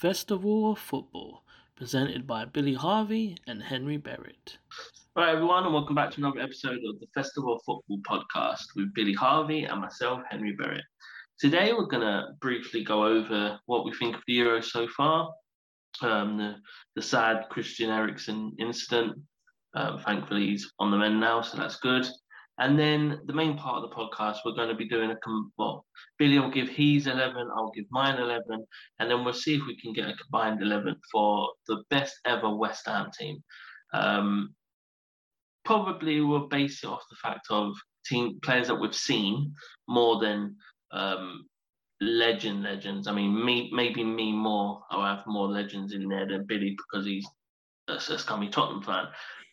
Festival of Football, presented by Billy Harvey and Henry Barrett. All right, everyone, and welcome back to another episode of the Festival of Football podcast with Billy Harvey and myself, Henry Barrett. Today, we're going to briefly go over what we think of the Euro so far, um, the, the sad Christian Eriksen incident. Um, thankfully, he's on the mend now, so that's good. And then the main part of the podcast, we're going to be doing a well. Billy will give his eleven, I'll give mine eleven, and then we'll see if we can get a combined eleven for the best ever West Ham team. Um, probably we'll base it off the fact of team players that we've seen more than um, legend legends. I mean, me maybe me more. I'll have more legends in there than Billy because he's a, a scummy Tottenham fan.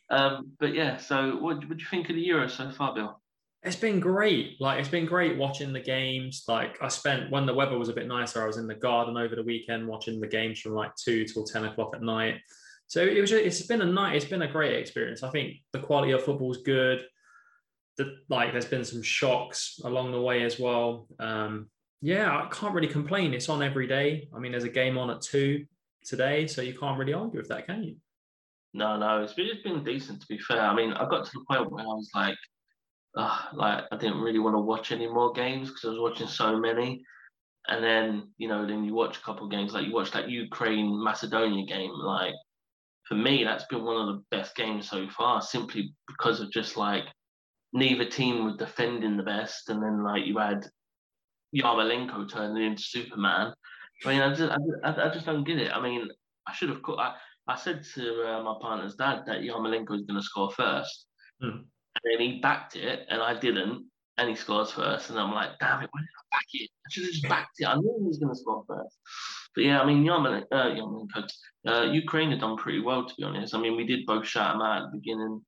Um, but yeah, so what, do you think of the Euro so far, Bill? It's been great. Like it's been great watching the games. Like I spent when the weather was a bit nicer, I was in the garden over the weekend watching the games from like two till ten o'clock at night. So it was. It's been a night. It's been a great experience. I think the quality of football is good. The, like there's been some shocks along the way as well. Um, yeah, I can't really complain. It's on every day. I mean, there's a game on at two today, so you can't really argue with that, can you? No, no, it's been, it's been decent to be fair. I mean, I got to the point where I was like, uh, like I didn't really want to watch any more games because I was watching so many. And then, you know, then you watch a couple games, like you watch that Ukraine Macedonia game. Like for me, that's been one of the best games so far, simply because of just like neither team were defending the best, and then like you had Yarmolenko turning into Superman. I mean, I just, I, I just don't get it. I mean, I should have. Caught. I said to uh, my partner's dad that Yarmolenko was going to score first. Hmm. And then he backed it, and I didn't, and he scores first. And I'm like, damn it, why didn't I back it? I should have just backed it. I knew he was going to score first. But yeah, I mean, Yarmolenko, uh, Yarmolenko uh, Ukraine had done pretty well, to be honest. I mean, we did both shout them out at the beginning.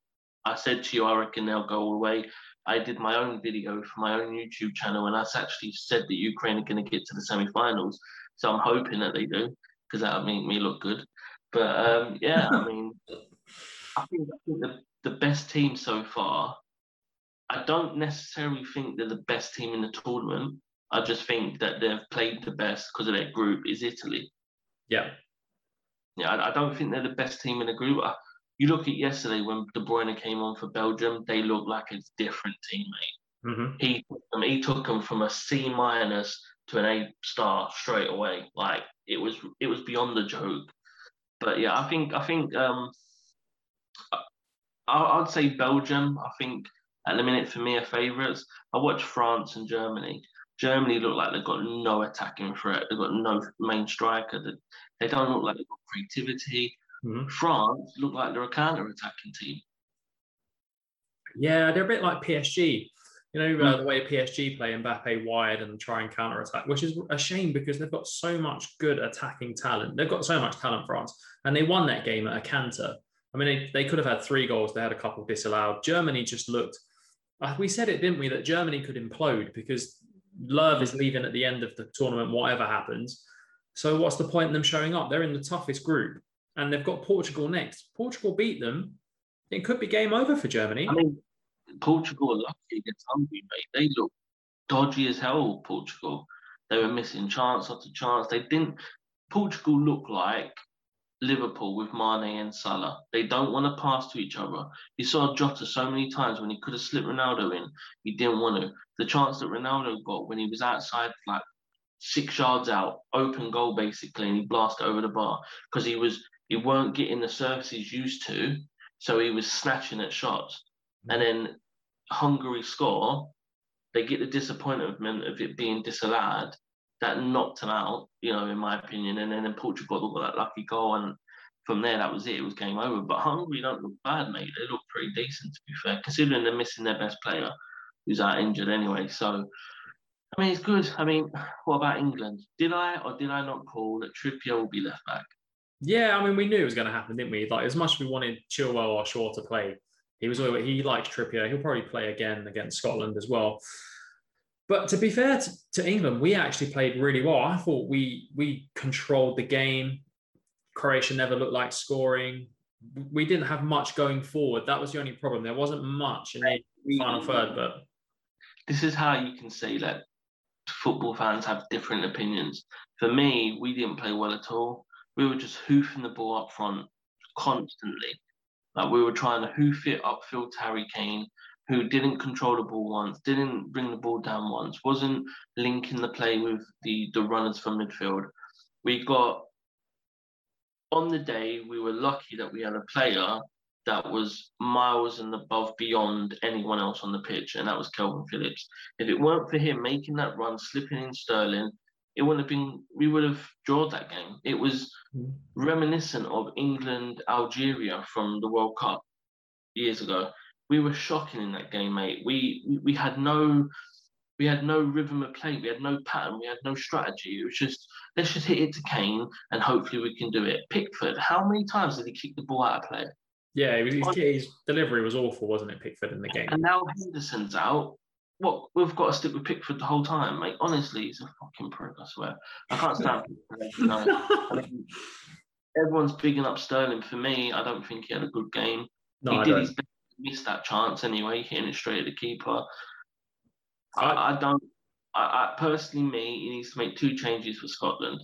I said to you, I reckon they'll go all the way. I did my own video for my own YouTube channel, and I actually said that Ukraine are going to get to the semi-finals. So I'm hoping that they do, because that'll make me look good. But um, yeah, I mean, I think, I think the, the best team so far. I don't necessarily think they're the best team in the tournament. I just think that they've played the best because of their group is Italy. Yeah. Yeah, I, I don't think they're the best team in the group. I, you look at yesterday when De Bruyne came on for Belgium, they looked like a different teammate. Mm-hmm. He he took them from a C minus to an A star straight away. Like it was it was beyond the joke but yeah, I think I think um, I, would say Belgium. I think at the minute for me are favourites. I watched France and Germany. Germany look like they've got no attacking threat. They've got no main striker. They, they don't look like they've got creativity. Mm-hmm. France look like they're a counter-attacking team. Yeah, they're a bit like PSG. You know, uh, hmm. the way PSG play Mbappe wide and try and counter attack, which is a shame because they've got so much good attacking talent. They've got so much talent, France, and they won that game at a canter. I mean, they, they could have had three goals. They had a couple disallowed. Germany just looked. Uh, we said it, didn't we, that Germany could implode because Löw is leaving at the end of the tournament, whatever happens. So what's the point in them showing up? They're in the toughest group, and they've got Portugal next. Portugal beat them. It could be game over for Germany. I mean, Portugal are lucky against Hungary, mate. They look dodgy as hell, Portugal. They were missing chance after chance. They didn't. Portugal look like Liverpool with Mane and Salah. They don't want to pass to each other. You saw Jota so many times when he could have slipped Ronaldo in, he didn't want to. The chance that Ronaldo got when he was outside, like six yards out, open goal basically, and he blasted over the bar because he was he weren't getting the service he's used to, so he was snatching at shots and then Hungary score, they get the disappointment of it being disallowed. That knocked them out, you know, in my opinion. And then in Portugal got that lucky goal, and from there that was it. It was game over. But Hungary don't look bad, mate. They look pretty decent, to be fair, considering they're missing their best player, who's out injured anyway. So, I mean, it's good. I mean, what about England? Did I or did I not call that Trippier will be left back? Yeah, I mean, we knew it was going to happen, didn't we? Like, as much as we wanted Chilwell or Shaw to play, he was he likes Trippier. He'll probably play again against Scotland as well. But to be fair to, to, England, we actually played really well. I thought we we controlled the game. Croatia never looked like scoring. We didn't have much going forward. That was the only problem. There wasn't much in the final third. But this is how you can see that football fans have different opinions. For me, we didn't play well at all. we were just hoofing the ball up front constantly. We were trying to hoof it upfield to Harry Kane, who didn't control the ball once, didn't bring the ball down once, wasn't linking the play with the, the runners from midfield. We got on the day, we were lucky that we had a player that was miles and above beyond anyone else on the pitch, and that was Kalvin Phillips. If it weren't for him making that run, slipping in Sterling, it wouldn't have been. We would have drawn that game. It was mm. reminiscent of England Algeria from the World Cup years ago. We were shocking in that game, mate. We we, we had no we had no rhythm of play. We had no pattern. We had no strategy. It was just let's just hit it to Kane and hopefully we can do it. Pickford, how many times did he kick the ball out of play? Yeah, his, his delivery was awful, wasn't it, Pickford in the game? And now Henderson's out. What we've got to stick with Pickford the whole time, mate. Honestly, he's a fucking prick. I swear. I can't stand. Pickford, I mean, everyone's bigging up Sterling. For me, I don't think he had a good game. No, he I did don't. his best miss that chance anyway, hitting it straight at the keeper. I, I don't. I, I, personally, me, he needs to make two changes for Scotland.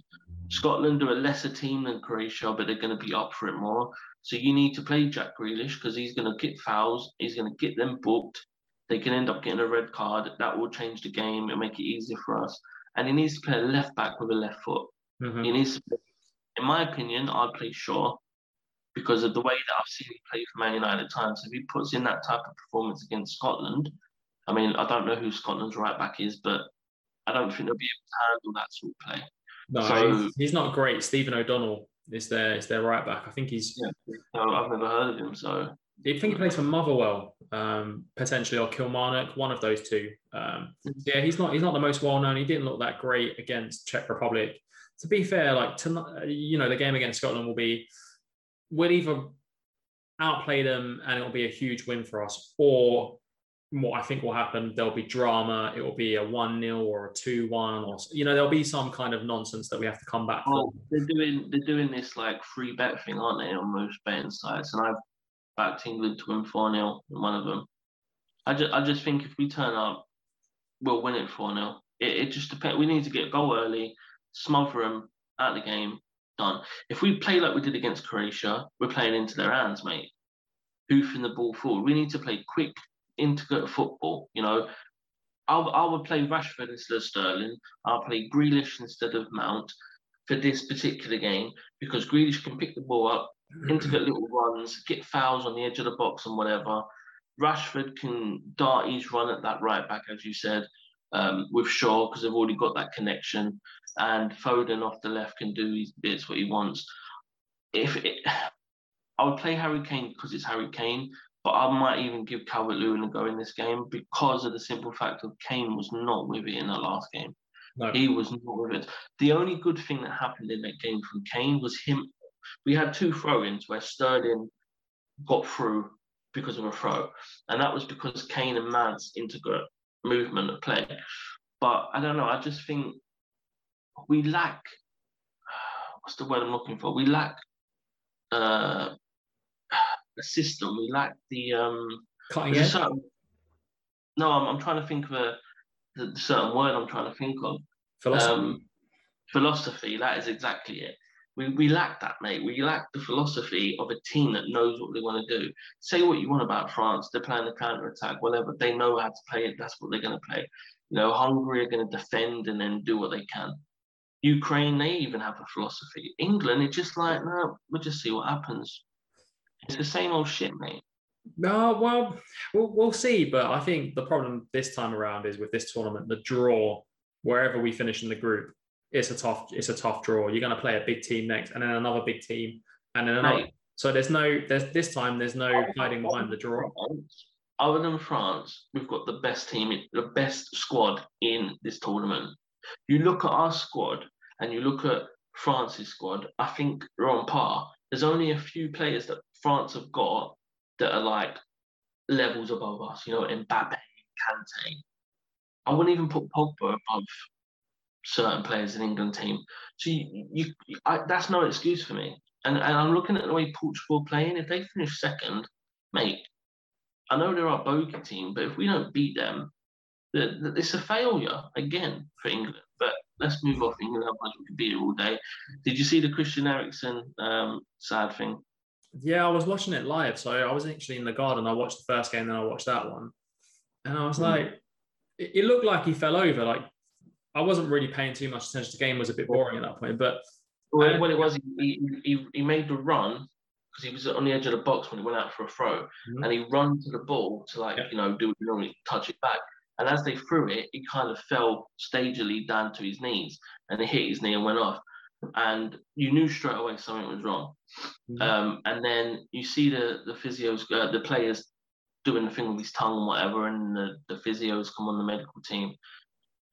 Scotland are a lesser team than Croatia, but they're going to be up for it more. So you need to play Jack Grealish because he's going to get fouls. He's going to get them booked. They can end up getting a red card. That will change the game and make it easier for us. And he needs to play a left back with a left foot. Mm-hmm. He needs play, in my opinion, I'd play Shaw because of the way that I've seen him play for Man United at times. If he puts in that type of performance against Scotland, I mean, I don't know who Scotland's right back is, but I don't think they'll be able to handle that sort of play. No, so, he's not great. Stephen O'Donnell is their is their right back. I think he's. Yeah, no, I've never heard of him. So I think he plays for Motherwell, um, potentially, or Kilmarnock, one of those two. Um, yeah, he's not he's not the most well known. He didn't look that great against Czech Republic. To be fair, like tonight, you know, the game against Scotland will be we'll either outplay them and it'll be a huge win for us, or what I think will happen, there'll be drama. It will be a one 0 or a two one, or you know, there'll be some kind of nonsense that we have to come back. Oh, they're doing they're doing this like free bet thing, aren't they, on most betting sites? And I've backed England to win four 0 in one of them. I just I just think if we turn up, we'll win it four 0 it, it just depends. We need to get a goal early, smother them out the game, done. If we play like we did against Croatia, we're playing into their hands, mate. Hoofing the ball forward. We need to play quick, integrate football. You know, I'll, I would play Rashford instead of Sterling. I'll play Grealish instead of Mount for this particular game because Grealish can pick the ball up, integrate little runs, get fouls on the edge of the box and whatever. Rashford can dart his run at that right back, as you said, um, with Shaw because they've already got that connection. And Foden off the left can do his bits what he wants. If it, I would play Harry Kane because it's Harry Kane, but I might even give Calvert Lewin a go in this game because of the simple fact of Kane was not with it in the last game. No. He was not with it. The only good thing that happened in that game from Kane was him. We had two throw-ins where Sterling got through because of a throw, and that was because Kane and Mount's integrate movement of play. But I don't know. I just think we lack. What's the word I'm looking for? We lack uh, a system. We lack the um, cutting edge. Certain, no, I'm, I'm trying to think of a the certain word I'm trying to think of. Philosophy. Um, philosophy. That is exactly it. We, we lack that, mate. We lack the philosophy of a team that knows what they want to do. Say what you want about France. They're playing the counter attack, whatever. They know how to play it. That's what they're going to play. You know, Hungary are going to defend and then do what they can. Ukraine, they even have a philosophy. England, it's just like, no, we'll just see what happens. It's the same old shit, mate. No, well, well, we'll see. But I think the problem this time around is with this tournament, the draw, wherever we finish in the group, it's a tough, it's a tough draw. You're going to play a big team next, and then another big team, and then another. Right. So there's no, there's this time there's no hiding behind the draw. Other than France, we've got the best team, the best squad in this tournament. You look at our squad and you look at France's squad. I think they're on par. There's only a few players that France have got that are like levels above us, you know, Mbappe, Kante. I wouldn't even put Pogba above certain players in England team. So you, you I, that's no excuse for me. And, and I'm looking at the way Portugal playing. If they finish second, mate, I know they're our bogey team, but if we don't beat them, the, the, it's a failure again for England. But let's move off England. Otherwise, we could be here all day. Did you see the Christian Eriksen um, sad thing? Yeah, I was watching it live. So I was actually in the garden. I watched the first game, then I watched that one, and I was mm. like, it, it, looked like he fell over. Like I wasn't really paying too much attention. To the game was a bit boring at that point, but well, what it was, he, he, he made the run because he was on the edge of the box when he went out for a throw, mm-hmm. and he run to the ball to like yeah. you know do normally touch it back. And as they threw it, he kind of fell stagely down to his knees, and it hit his knee and went off. And you knew straight away something was wrong. Mm-hmm. Um, and then you see the the physios, uh, the players doing the thing with his tongue and whatever, and the, the physios come on the medical team.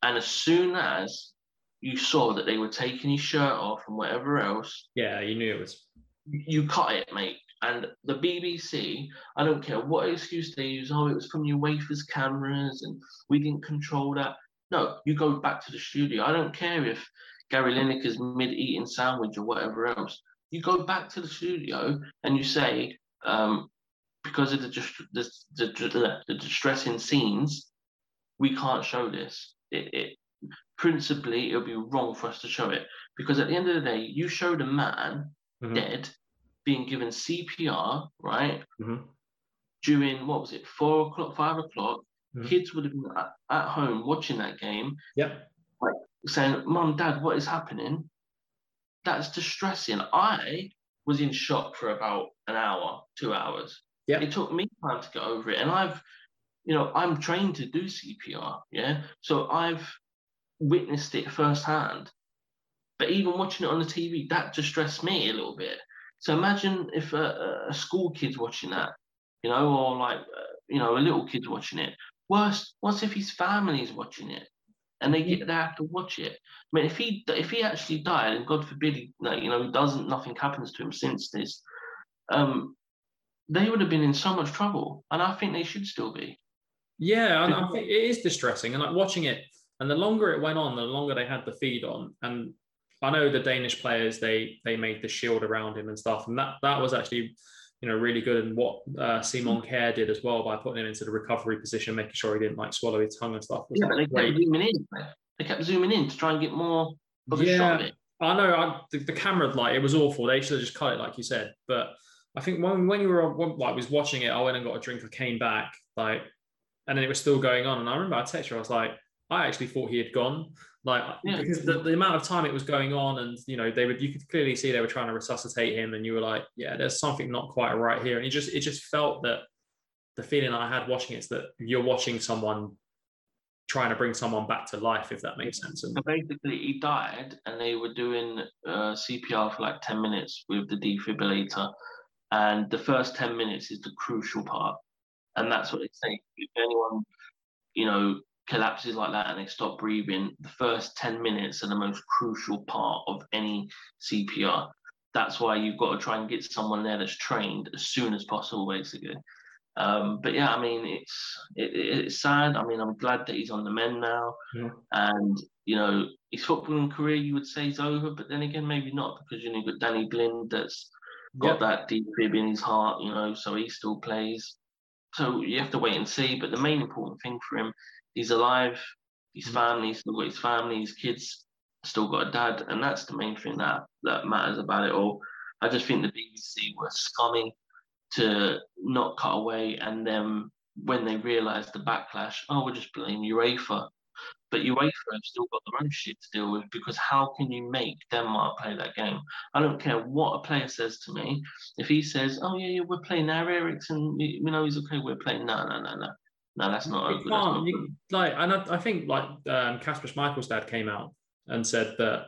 And as soon as you saw that they were taking his shirt off and whatever else, yeah, you knew it was. You cut it, mate. And the BBC, I don't care what excuse they use. Oh, it was from UEFA's cameras, and we didn't control that. No, you go back to the studio. I don't care if Gary Lineker's mid-eating sandwich or whatever else. You go back to the studio and you say, um, because of the, the, the, the, distressing scenes, we can't show this. It, it principally it would be wrong for us to show it because at the end of the day, you showed a man mm-hmm. dead being given CPR, right? Mm-hmm. During what was it, four o'clock, five o'clock? Mm-hmm. Kids would have been at, at, home watching that game. Yep. Like saying, Mom, Dad, what is happening? That's distressing. I was in shock for about an hour, two hours. Yeah. It took me time to get over it. And I've, you know, I'm trained to do CPR. Yeah. So I've witnessed it firsthand. But even watching it on the TV, that distressed me a little bit. So imagine if a, a school kid's watching that, you know, or like, uh, you know, a little kid's watching it. Worse, what if his family's watching it and they get they have to watch it? I mean, if he if he actually died, and God forbid, he, you know, he doesn't nothing happens to him since this, um, they would have been in so much trouble, and I think they should still be. Yeah, I, I think it is distressing, and like watching it, and the longer it went on, the longer they had the feed on, and I know the Danish players they they made the shield around him and stuff, and that that was actually you know really good. And what uh, Simon Kjær did as well by putting him into the recovery position, making sure he didn't like swallow his tongue and stuff. Yeah, but they kept zooming in. They kept zooming in to try and get more of a yeah, shot of it. I know. I, the, the camera like it was awful. They should have just cut it like you said. But I think when when you were when, like was watching it, I went and got a drink. I came back like, and then it was still going on. And I remember I texted her. I was like, I actually thought he had gone like yeah. because the, the amount of time it was going on and you know they would you could clearly see they were trying to resuscitate him and you were like yeah there's something not quite right here and it just it just felt that the feeling i had watching it is that you're watching someone trying to bring someone back to life if that makes sense and so basically he died and they were doing uh, cpr for like 10 minutes with the defibrillator and the first 10 minutes is the crucial part and that's what they say if anyone you know collapses like that and they stop breathing, the first 10 minutes are the most crucial part of any CPR. That's why you've got to try and get someone there that's trained as soon as possible, basically. Um, but yeah, I mean, it's it, it's sad. I mean, I'm glad that he's on the men now, yeah. and you know, his footballing career you would say is over, but then again, maybe not because you know, you've got Danny Blind that's got that deep fib in his heart, you know, so he still plays. So you have to wait and see. But the main important thing for him he's alive, his mm. family, still got his family, his kids still got a dad, and that's the main thing that that matters about it all. I just think the BBC were scummy to not cut away, and then when they realised the backlash, oh, we'll just blame UEFA. But UEFA have still got their own shit to deal with because how can you make Denmark play that game? I don't care what a player says to me. If he says, "Oh yeah, yeah, we're playing now, Eriksen," you know he's okay. We're playing. No, no, no, no. No, that's not. You can't. You, like, and I, I, think like um, Kasper Schmeichel's dad came out and said that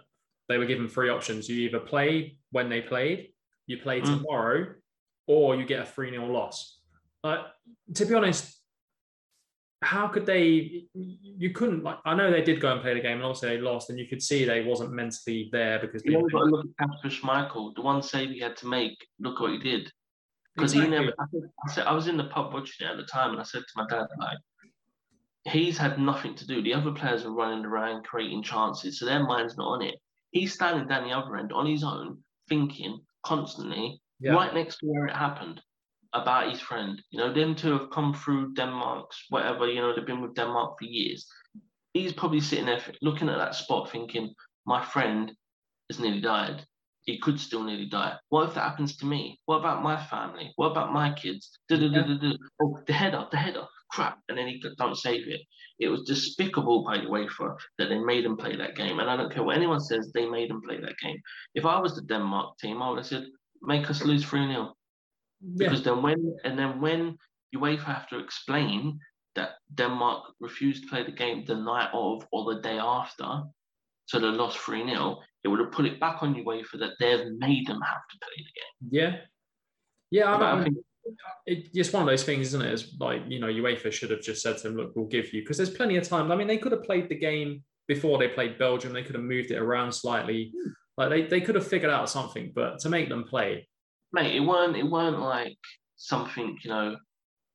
they were given three options: you either play when they played, you play mm. tomorrow, or you get a three 0 loss. Like, to be honest, how could they? You couldn't. Like, I know they did go and play the game, and also they lost, and you could see they wasn't mentally there because. You got to look at Schmeichel, the one save he had to make. Look what he did. Because exactly. he never, I, said, I was in the pub watching it at the time, and I said to my dad, like, he's had nothing to do. The other players are running around creating chances, so their mind's not on it. He's standing down the other end on his own, thinking constantly, yeah. right next to where it happened, about his friend. You know, them two have come through Denmark's whatever. You know, they've been with Denmark for years. he's probably sitting there looking at that spot, thinking, "My friend has nearly died. He could still nearly die. What if that happens to me? What about my family? What about my kids? Yeah. Oh, the header, the header, crap!" And then he don't save it. It was despicable by UEFA that they made him play that game. And I don't care what anyone says, they made him play that game. If I was the Denmark team, I would have said, "Make us lose three 0 because yeah. then when and then when UEFA have to explain that Denmark refused to play the game the night of or the day after, so they lost 3 0, it would have put it back on UEFA that they've made them have to play the game. Yeah. Yeah, I, I think it's one of those things, isn't it? It's like, you know, UEFA should have just said to them, look, we'll give you, because there's plenty of time. I mean, they could have played the game before they played Belgium, they could have moved it around slightly. Hmm. Like they, they could have figured out something, but to make them play. Mate, it weren't it weren't like something, you know,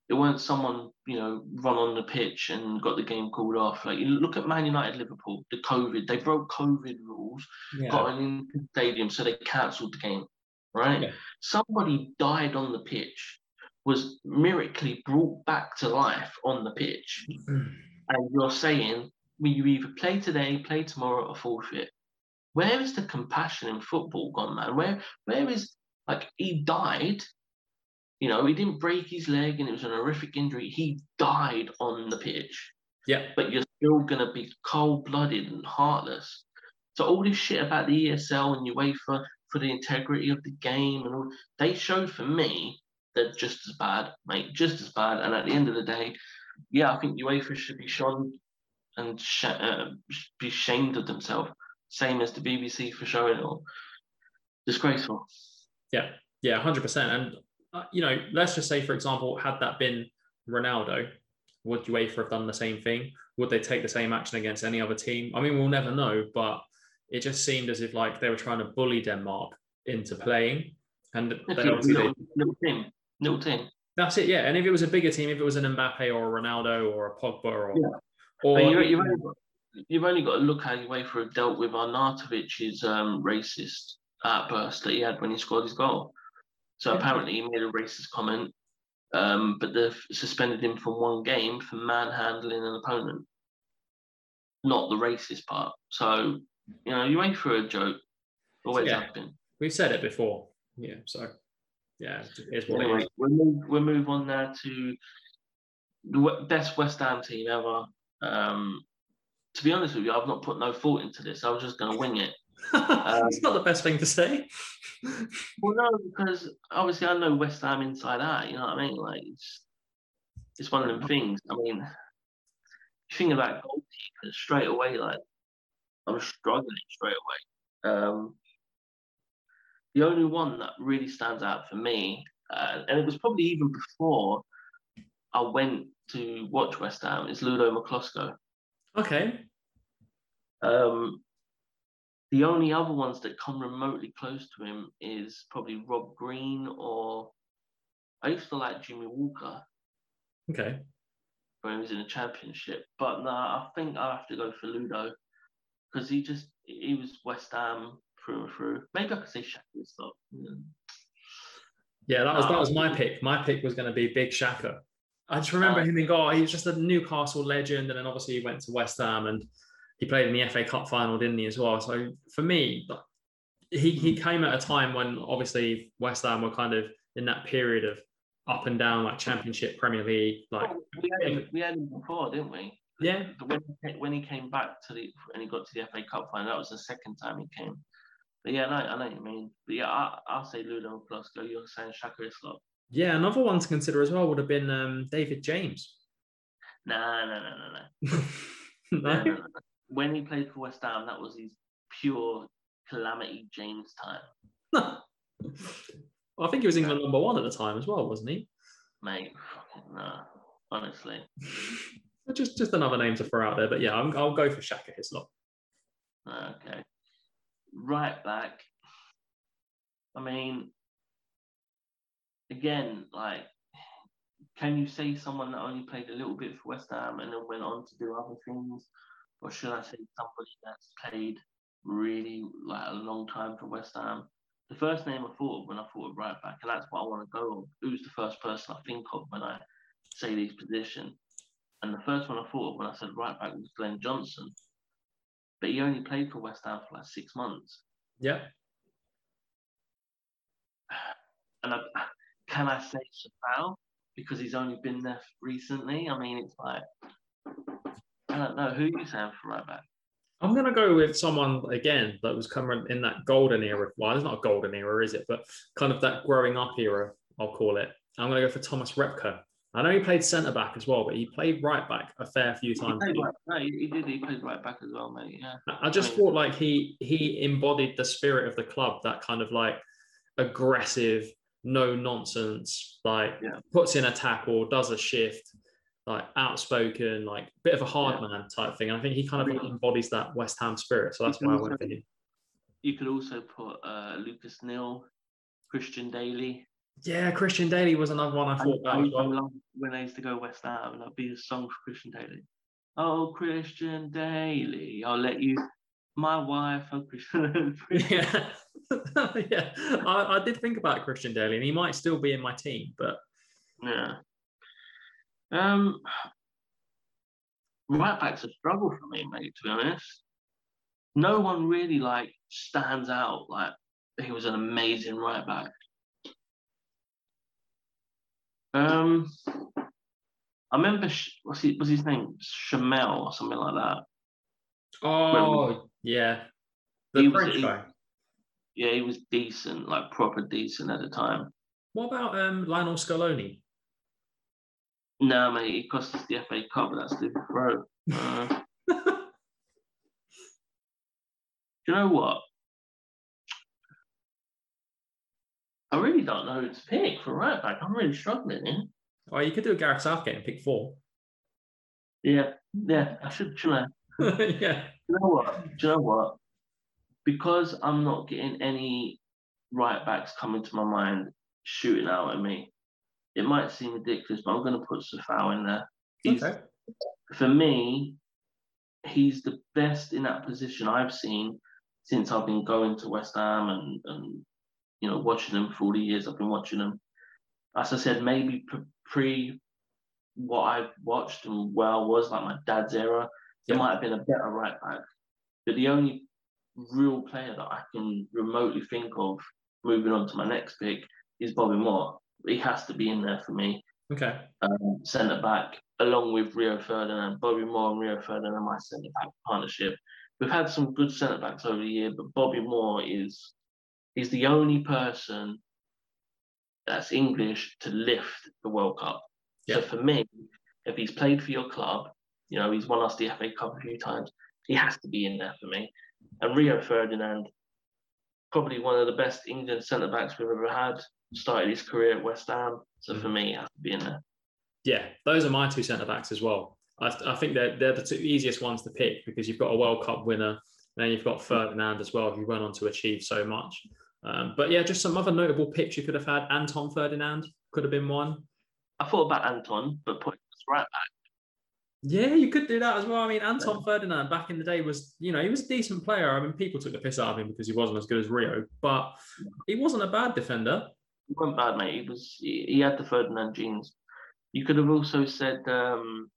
it weren't someone you know run on the pitch and got the game called off. Like you look at Man United, Liverpool, the COVID, they broke COVID rules, yeah. got an in the stadium, so they cancelled the game. Right? Yeah. Somebody died on the pitch, was miraculously brought back to life on the pitch, and you're saying well, you either play today, play tomorrow, or forfeit. Where is the compassion in football gone, man? Where where is like he died you know, he didn't break his leg and it was an horrific injury. He died on the pitch. Yeah. But you're still going to be cold blooded and heartless. So, all this shit about the ESL and UEFA for the integrity of the game and all, they show for me they're just as bad, mate, just as bad. And at the end of the day, yeah, I think UEFA should be shown and sh- uh, be shamed of themselves, same as the BBC for showing it all. Disgraceful. Yeah, yeah, 100%. And uh, you know, let's just say, for example, had that been Ronaldo, would UEFA have done the same thing? Would they take the same action against any other team? I mean, we'll never know, but it just seemed as if like they were trying to bully Denmark into playing. And little, little, little team, little team. That's it, yeah. And if it was a bigger team, if it was an Mbappe or a Ronaldo or a Pogba or, yeah. or you, you've, only got, you've only got to look how UEFA have dealt with Arnautovic's um, racist outburst that he had when he scored his goal. So apparently he made a racist comment, um, but they've suspended him from one game for manhandling an opponent, not the racist part. So you know, you ain't for a joke. Always yeah. happened. We've said it before. Yeah. So yeah, here's what anyway, We'll move, we'll move on now to the best West Ham team ever. Um, to be honest with you, I've not put no thought into this. I was just going to wing it it's not the best thing to say. well, no, because obviously I know West Ham inside out. You know what I mean? Like it's it's one of them things. I mean, you think about goalkeepers straight away. Like I'm struggling straight away. Um, the only one that really stands out for me, uh, and it was probably even before I went to watch West Ham, is Ludo Miklosko. Okay. Um, the only other ones that come remotely close to him is probably Rob Green or I used to like Jimmy Walker. Okay. When he was in the championship. But no, I think I have to go for Ludo. Because he just he was West Ham through and through. Maybe I could say Shaka stuff. Yeah. yeah, that was that was my pick. My pick was going to be Big Shaka. I just remember uh, him in goal. He was just a Newcastle legend, and then obviously he went to West Ham and he played in the FA Cup final, didn't he, as well? So for me, he, he hmm. came at a time when obviously West Ham were kind of in that period of up and down, like Championship, Premier League. Like we had him, we had him before, didn't we? Yeah. When when he came back to the and he got to the FA Cup final, that was the second time he came. But yeah, I know, I know what you mean. But yeah, I, I'll say Ludo plus go. You're saying Shaka Hislop. Yeah, another one to consider as well would have been um, David James. Nah, no, no, no, no. no? no, no, no when he played for West Ham, that was his pure calamity James time. well, I think he was England number one at the time as well, wasn't he? Mate, no. Honestly. just just another name to throw out there, but yeah, i will go for Shaka Hislop. Okay. Right back. I mean, again, like, can you say someone that only played a little bit for West Ham and then went on to do other things? Or should I say somebody that's played really like a long time for West Ham? The first name I thought of when I thought of right back, and that's what I want to go on. Who's the first person I think of when I say these positions? and the first one I thought of when I said right back was Glenn Johnson, but he only played for West Ham for like six months. Yeah. And I, can I say Coufal because he's only been there recently? I mean, it's like I don't know who you saying for right back. I'm going to go with someone again that was coming in that golden era. Well, it's not a golden era, is it? But kind of that growing up era, I'll call it. I'm going to go for Thomas Repka. I know he played centre back as well, but he played right back a fair few times. He, right, no, he did. He played right back as well, mate. Yeah. I just thought like he he embodied the spirit of the club, that kind of like aggressive, no nonsense, like Yeah. puts in a tackle, does a shift, like outspoken, like bit of a hard Yeah. man type thing. And I think he kind of embodies that West Ham spirit. So that's why I went for him. You could also put uh, Lucas Neill, Christian Dailly. Yeah, Christian Dailly was another one I thought I, about I well. when I used to go West Ham and I'd be a song for Christian Dailly. Oh, Christian Dailly, I'll let you. My wife, oh Christian. Yeah, yeah. I, I did think about Christian Dailly, and he might still be in my team, but Yeah. Um, right back's a struggle for me, mate. To be honest, no one really like stands out. Like he was an amazing right back. Um, I remember what's he, was his name Schemmel or something like that. oh yeah, He the was- French he- guy. Yeah, he was decent, like proper decent at the time. What about um, Lionel Scaloni? No, mate, he cost us the FA Cup, but that's different throw. Uh, Do you know what? I really don't know who to pick for right back. I'm really struggling here. Oh, you could do a Gareth Southgate and pick four. Yeah, yeah, I should, I? yeah. Do you know what? Do you know what? Because I'm not getting any right backs coming to my mind shooting out at me, it might seem ridiculous, but I'm going to put Safau in there. He's, Okay. For me, he's the best in that position I've seen since I've been going to West Ham and, and you know, watching them for all the years I've been watching them. As I said, maybe pre- what I've watched and where I was, like my dad's era, Yeah. it might have been a better right back. But the only real player that I can remotely think of moving on to my next pick is Bobby Moore. He has to be in there for me, Okay. um, centre back, along with Rio Ferdinand. Bobby Moore and Rio Ferdinand my centre back partnership. We've had some good centre backs over the year, but Bobby Moore is is the only person that's English to lift the World Cup. So for me, if he's played for your club, you know, he's won us the FA Cup a few times, he has to be in there for me. And Rio Ferdinand, probably one of the best England centre backs we've ever had, started his career at West Ham. So for me, he has to be in there. Yeah, those are my two centre backs as well. I, I think they're, they're the two easiest ones to pick because you've got a World Cup winner, and then you've got Ferdinand as well, who went on to achieve so much. Um, but yeah, just some other notable picks you could have had. Anton Ferdinand could have been one. I thought about Anton, but put him right back. Yeah, you could do that as well. I mean, Anton Ferdinand back in the day was, you know, he was a decent player. I mean, people took the piss out of him because he wasn't as good as Rio, but he wasn't a bad defender. He wasn't bad, mate. He was he, he had the Ferdinand genes. You could have also said um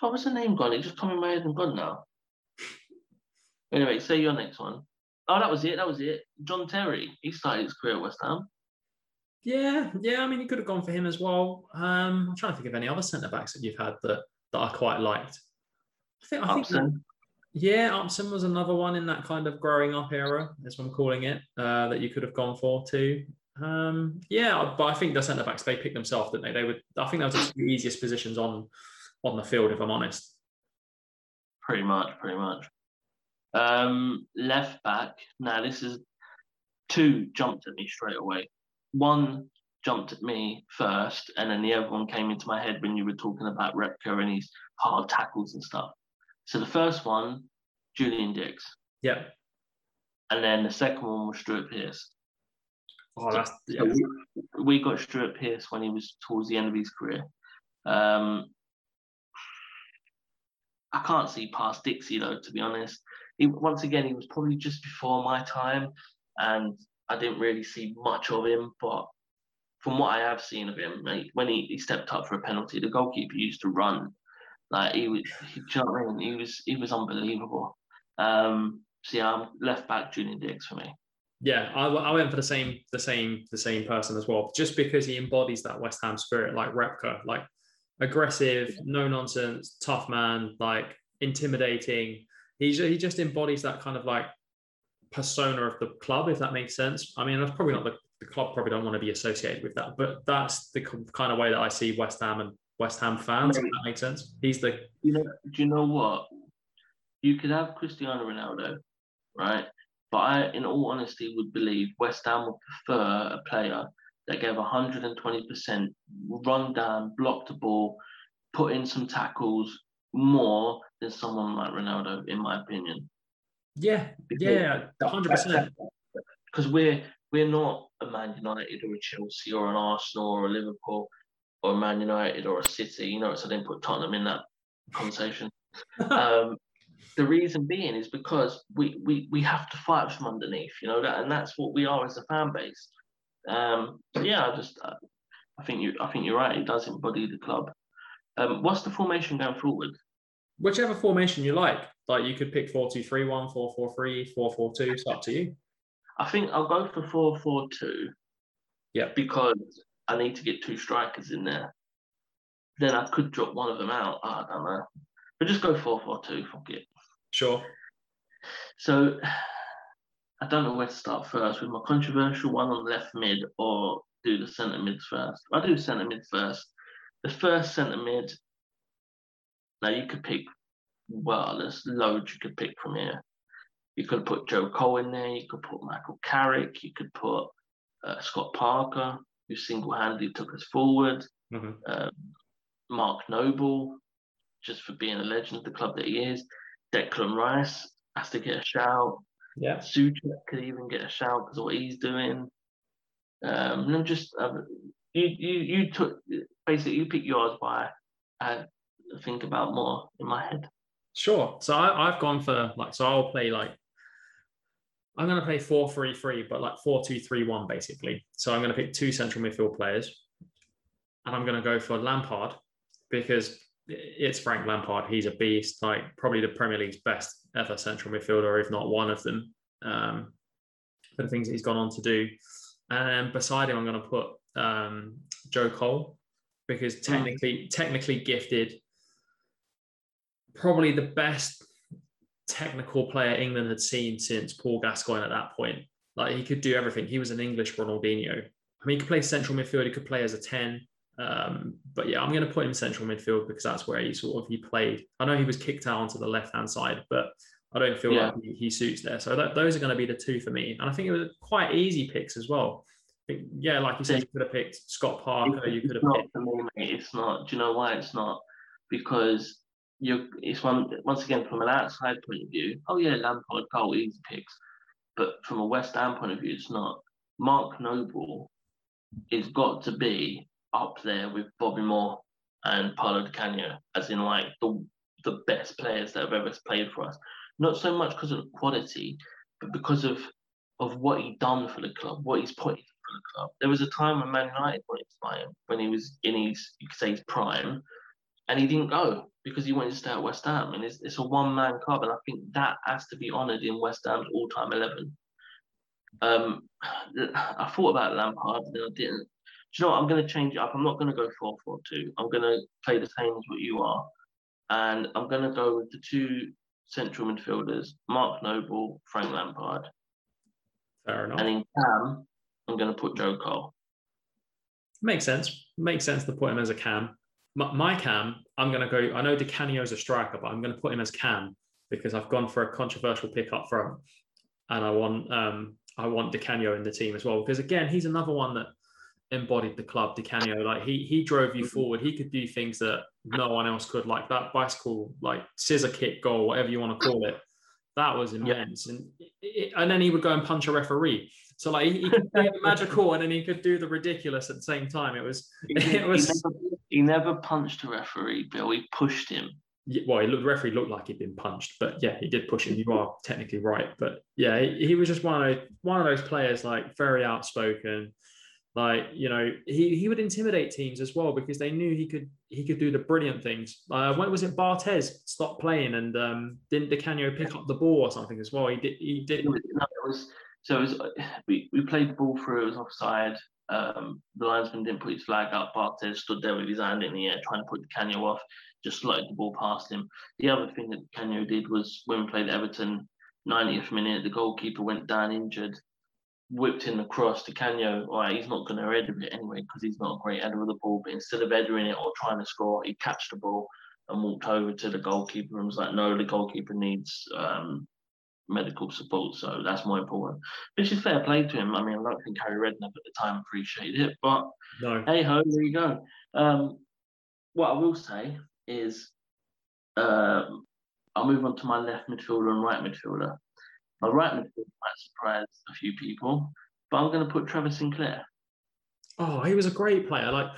what was the name gone? It just come in my head and gone now. Anyway, say your next one. Oh, that was it. That was it. John Terry. He started his career at West Ham. Yeah, yeah. I mean, you could have gone for him as well. Um, I'm trying to think of any other centre backs that you've had that that I quite liked. I think, I think Upson. Yeah, Upson was another one in that kind of growing up era, as I'm calling it, uh, that you could have gone for too. Um, yeah, but I think the centre backs they picked themselves, didn't they? They would. I think that was the easiest positions on on the field, if I'm honest. Pretty much, pretty much. Um, left back. Now this is two jumped at me straight away. One jumped at me first, and then the other one came into my head when you were talking about Repka and his hard tackles and stuff. So the first one, Julian Dicks, Yeah. and then the second one was Stuart Pearce. Oh, that's So we, we got Stuart Pearce when he was towards the end of his career. Um, I can't see past Dixie though, to be honest. He, once again, he was probably just before my time, and I didn't really see much of him. But from what I have seen of him, mate, when he, he stepped up for a penalty, the goalkeeper used to run, Like he was, he, do you know I mean? He was he was unbelievable. Um, so yeah, I'm left back Julian Dicks for me. Yeah, I, I went for the same the same the same person as well, just because he embodies that West Ham spirit, like Repka, like aggressive, no nonsense, tough man, like intimidating. He he just embodies that kind of like persona of the club, if that makes sense. I mean, that's probably not the, the club probably don't want to be associated with that, but that's the kind of way that I see West Ham and West Ham fans. If that makes sense. He's the. You know, do you know what? You could have Cristiano Ronaldo, right? But I, in all honesty, would believe West Ham would prefer a player that gave 120%, run down, block the ball, put in some tackles more than someone like Ronaldo, in my opinion. Yeah, because yeah, 100%. Because we're we're not a Man United or a Chelsea or an Arsenal or a Liverpool or a Man United or a City. You know, so I didn't put Tottenham in that conversation. um, the reason being is because we, we we have to fight from underneath, you know, that and that's what we are as a fan base. Um, yeah, I just uh, I think you I think you're right. It does embody the club. Um, what's the formation going forward? Whichever formation you like. Like you could pick 4 2 3 1, 4 4 3, 4 4 2. It's up to you. I think I'll go for 4 4 2. Yeah. Because I need to get two strikers in there. Then I could drop one of them out. I don't know. But just go 4 4 2. Fuck it. Sure. So I don't know where to start first with my controversial one on left mid or do the centre mids first. I do centre mid first. The first centre mid, now you could pick, well, there's loads you could pick from here. You could put Joe Cole in there, you could put Michael Carrick, you could put uh, Scott Parker, who single handedly took us forward, mm-hmm. um, Mark Noble, just for being a legend of the club that he is. Declan Rice has to get a shout. Yeah. Souček could even get a shout because of what he's doing. Um, and just um, you you you took basically you pick yours by I think about more in my head. Sure. So I, I've gone for like so I'll play like I'm going to play four three three, but like four two three one basically. So I'm going to pick two central midfield players, and I'm going to go for Lampard because it's Frank Lampard. He's a beast, like probably the Premier League's best ever central midfielder, if not one of them, um, for the things that he's gone on to do. And beside him, I'm going to put um, Joe Cole because hmm. technically, technically gifted, probably the best technical player England had seen since Paul Gascoigne at that point. Like he could do everything. He was an English Ronaldinho. I mean, he could play central midfield. He could play as a ten. Um, but yeah, I'm going to put him central midfield because that's where he sort of he played. I know he was kicked out onto the left hand side, but I don't feel yeah. like he, he, suits there. So that, those are going to be the two for me. And I think it was quite easy picks as well. Think, yeah, like you said, you could have picked Scott Parker. It's, you could have not picked. For me, mate, it's not. Do you know why it's not? Because you it's one once again from an outside point of view. Oh yeah, Lampard, Cole, easy picks. But from a West Ham point of view, it's not. Mark Noble is got to be up there with Bobby Moore and Paolo Di Canio, as in like the the best players that have ever played for us. Not so much because of quality, but because of of what he done for the club, what he's put in for the club. There was a time when Man United wanted to buy him when he was in his you could say his prime, and he didn't go because he wanted to stay at West Ham, and it's, it's a one man club, and I think that has to be honoured in West Ham's all time eleven. Um, I thought about Lampard, and I didn't you know what? I'm going to change it up. I'm not going to go 4 4 2. I'm going to play the same as what you are. And I'm going to go with the two central midfielders, Mark Noble, Frank Lampard. Fair enough. And in Cam, I'm going to put Joe Cole. Makes sense. Makes sense to put him as a Cam. My, my Cam, I'm going to go. I know Di Canio's a striker, but I'm going to put him as Cam because I've gone for a controversial pick up front, and I want um, I want Di Canio in the team as well because again, he's another one that embodied the club, Di Canio. Like he he drove you mm-hmm. forward. He could do things that no one else could, like that bicycle, like scissor kick goal, whatever you want to call it. That was immense. Yeah. And it, and then he would go and punch a referee. So like he, he could do the magical and then he could do the ridiculous at the same time. It was it was he never, he never punched a referee, Bill. He pushed him. well, looked, the referee looked like he'd been punched, but yeah, he did push him. You are technically right, but yeah, he, he was just one of those, one of those players, like very outspoken, Like you know, he he would intimidate teams as well because they knew he could he could do the brilliant things. Uh, when was it Barthez stopped playing and um, didn't Di Canio pick up the ball or something as well? He did. He did. No, it was so. It was, we we played the ball through. It was offside. Um, the linesman didn't put his flag up. Barthez stood there with his hand in the air trying to put Canio off. Just slotted the ball past him. The other thing that Canio did was when we played Everton, 90th minute, the goalkeeper went down injured whipped in the cross to Canio. All right, he's not going to header it anyway because he's not a great header of the ball. But instead of headering it or trying to score, he catched the ball and walked over to the goalkeeper and was like, "No, the goalkeeper needs um, medical support, so that's more important." Which is fair play to him. I mean, I don't think Harry Redknapp at the time appreciated it, but No. hey ho, there you go. Um, what I will say is, um, I'll move on to my left midfielder and right midfielder. My right midfielder might surprise a few people, but I'm going to put Trevor Sinclair. Oh, he was a great player. Like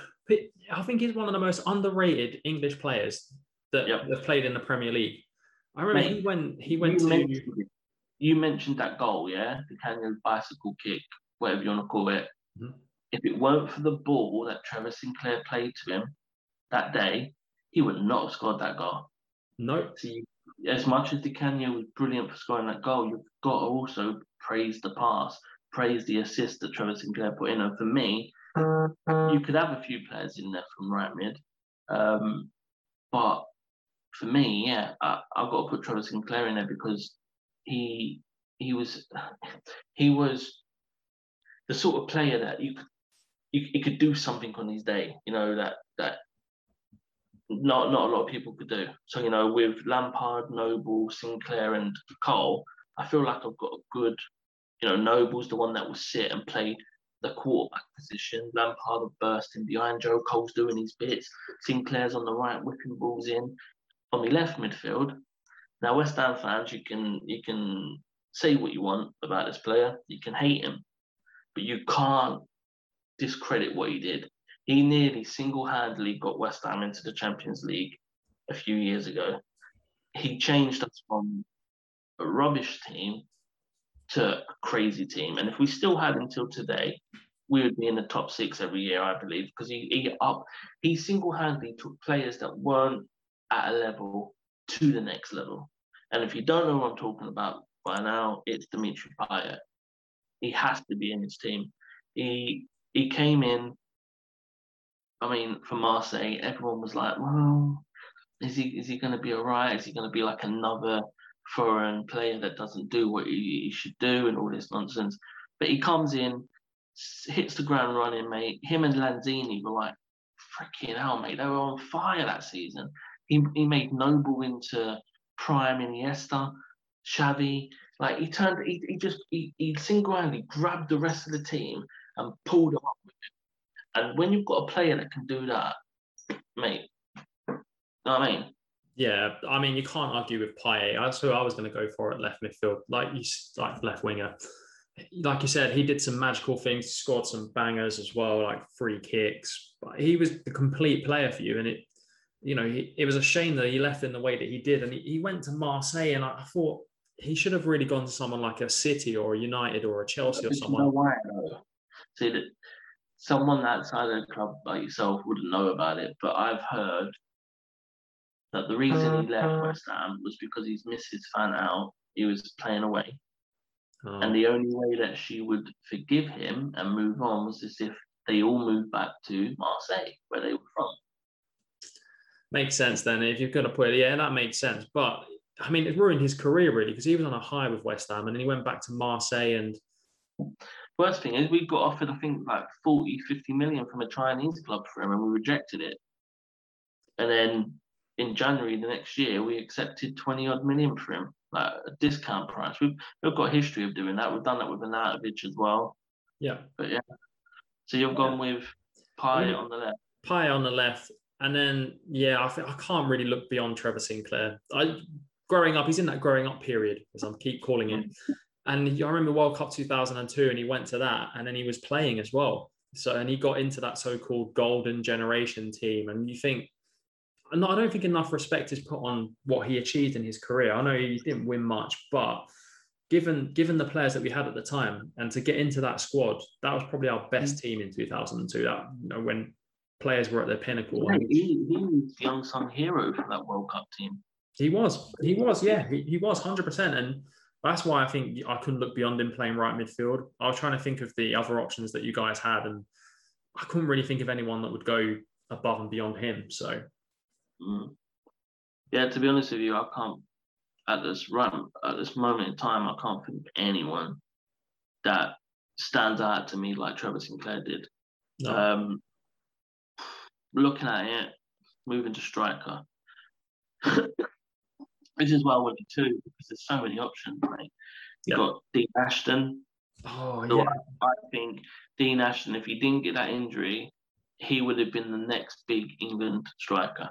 I think he's one of the most underrated English players that Yep. have played in the Premier League. I remember Mate, he went he went you, to mentioned, you mentioned that goal, yeah, Di Canio bicycle kick, whatever you want to call it. Mhm. If it weren't for the ball that Trevor Sinclair played to him that day, he would not have scored that goal. no So you, as much as Di Canio was brilliant for scoring that goal, you've got to also praise the pass, praise the assist that Trevor Sinclair put in. And for me, you could have a few players in there from right mid, um, but for me, yeah, I, I've got to put Trevor Sinclair in there because he he was he was the sort of player that you could you, could do something on his day, you know that that not not a lot of people could do. So you know, with Lampard, Noble, Sinclair, and Cole, I feel like I've got a good, you know, Noble's the one that will sit and play the quarterback position. Lampard will burst in behind. Joe Cole's doing his bits. Sinclair's on the right, whipping balls in. On the left midfield, now West Ham fans, you can you can say what you want about this player. You can hate him, but you can't discredit what he did. He nearly single-handedly got West Ham into the Champions League a few years ago. He changed us from a rubbish team to a crazy team. And if we still had until today, we would be in the top six every year, I believe, because he, he up he single-handedly took players that weren't at a level to the next level. And if you don't know what I'm talking about by now, it's Dimitri Payet. He has to be in his team. He he came in. I mean, for Marseille, everyone was like, "Well, is he is he going to be alright? Is he going to be like another foreign player that doesn't do what he, he should do and all this nonsense?" But he comes in, hits the ground running, mate. Him and Lanzini were like, "Freaking hell, mate! They were on fire that season." He he made Noble into prime Iniesta, Xavi. Like he turned, he, he just he, he single-handedly grabbed the rest of the team and pulled them up with. And when you've got a player that can do that, mate, know what I mean? Yeah, I mean you can't argue with Payet. That's who I was going to go for at left midfield, like you like left winger. Like you said, he did some magical things, scored some bangers as well, like free kicks. But he was the complete player for you, and it, you know, he, it was a shame that he left in the way that he did, and he, he went to Marseille, and I, I thought he should have really gone to someone like a City or a United or a Chelsea or But you know someone. why. See that someone outside of the club like yourself wouldn't know about it, but I've heard that the reason he left uh-huh. West Ham was because his missus found out he was playing away, Oh. and the only way that she would forgive him and move on was as if they all moved back to Marseille, where they were from. Makes sense then. If you're going to put it, yeah, that makes sense. But I mean, it ruined his career really because he was on a high with West Ham and then he went back to Marseille and Worst thing is, we got offered, I think, like 40, 50 million from a Chinese club for him, and we rejected it. And then in January the next year, we accepted 20 odd million for him, like a discount price. We've, we've got a history of doing that. We've done that with Arnautovic as well. yeah, But yeah. So you've gone with Payet on the left. Payet on the left. And then, yeah, I, think, I can't really look beyond Trevor Sinclair. I growing up, he's in that growing up period, as I keep calling it. And I remember World Cup 2002, and he went to that, and then he was playing as well. So, and he got into that so-called golden generation team. And you think, I don't think enough respect is put on what he achieved in his career. I know he didn't win much, but given given the players that we had at the time, and to get into that squad, that was probably our best Mm. team in 2002. That you know, when players were at their pinnacle. Yeah, he, he was the unsung hero for that World Cup team. He was, he was, yeah, he, he was 100%. And that's why I think I couldn't look beyond him playing right midfield. I was trying to think of the other options that you guys had, and I couldn't really think of anyone that would go above and beyond him. So, Mm. Yeah, to be honest with you, I can't at this run at this moment in time, I can't think of anyone that stands out to me like Trevor Sinclair did. no. Um, looking at it, moving to striker. this is why I went to two because there's so many options, right? You Yeah. got Dean Ashton. oh, So yeah. I, I think Dean Ashton, if he didn't get that injury, he would have been the next big England striker.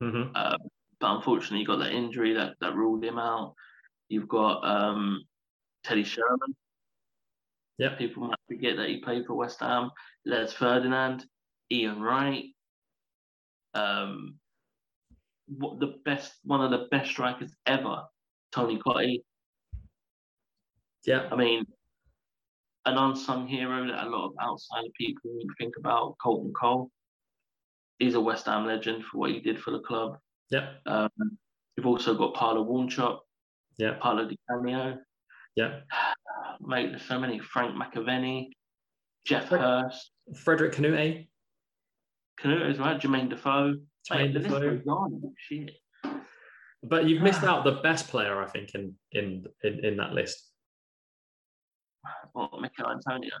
hmm Um, but unfortunately, he got that injury that, that ruled him out. You've got um, Teddy Sheringham. Yeah. People might forget that he played for West Ham. Les Ferdinand, Ian Wright. Um, what the best, one of the best strikers ever, Tony Cottee. Yeah. I mean, an unsung hero that a lot of outside people think about, Carlton Cole. He's a West Ham legend for what he did for the club. Yeah. Um, you've also got Paulo Wanchope, Yeah. Paolo Di Canio, Yeah. mate, there's so many. Frank McAvenny, Geoff Frank- Hurst, Frédéric Kanouté. Canute is well, Jermaine Defoe. Jermaine Mate, the list goes on. Shit. But you've missed Ah. out the best player, I think, in in in, in that list. What, Michail Antonio?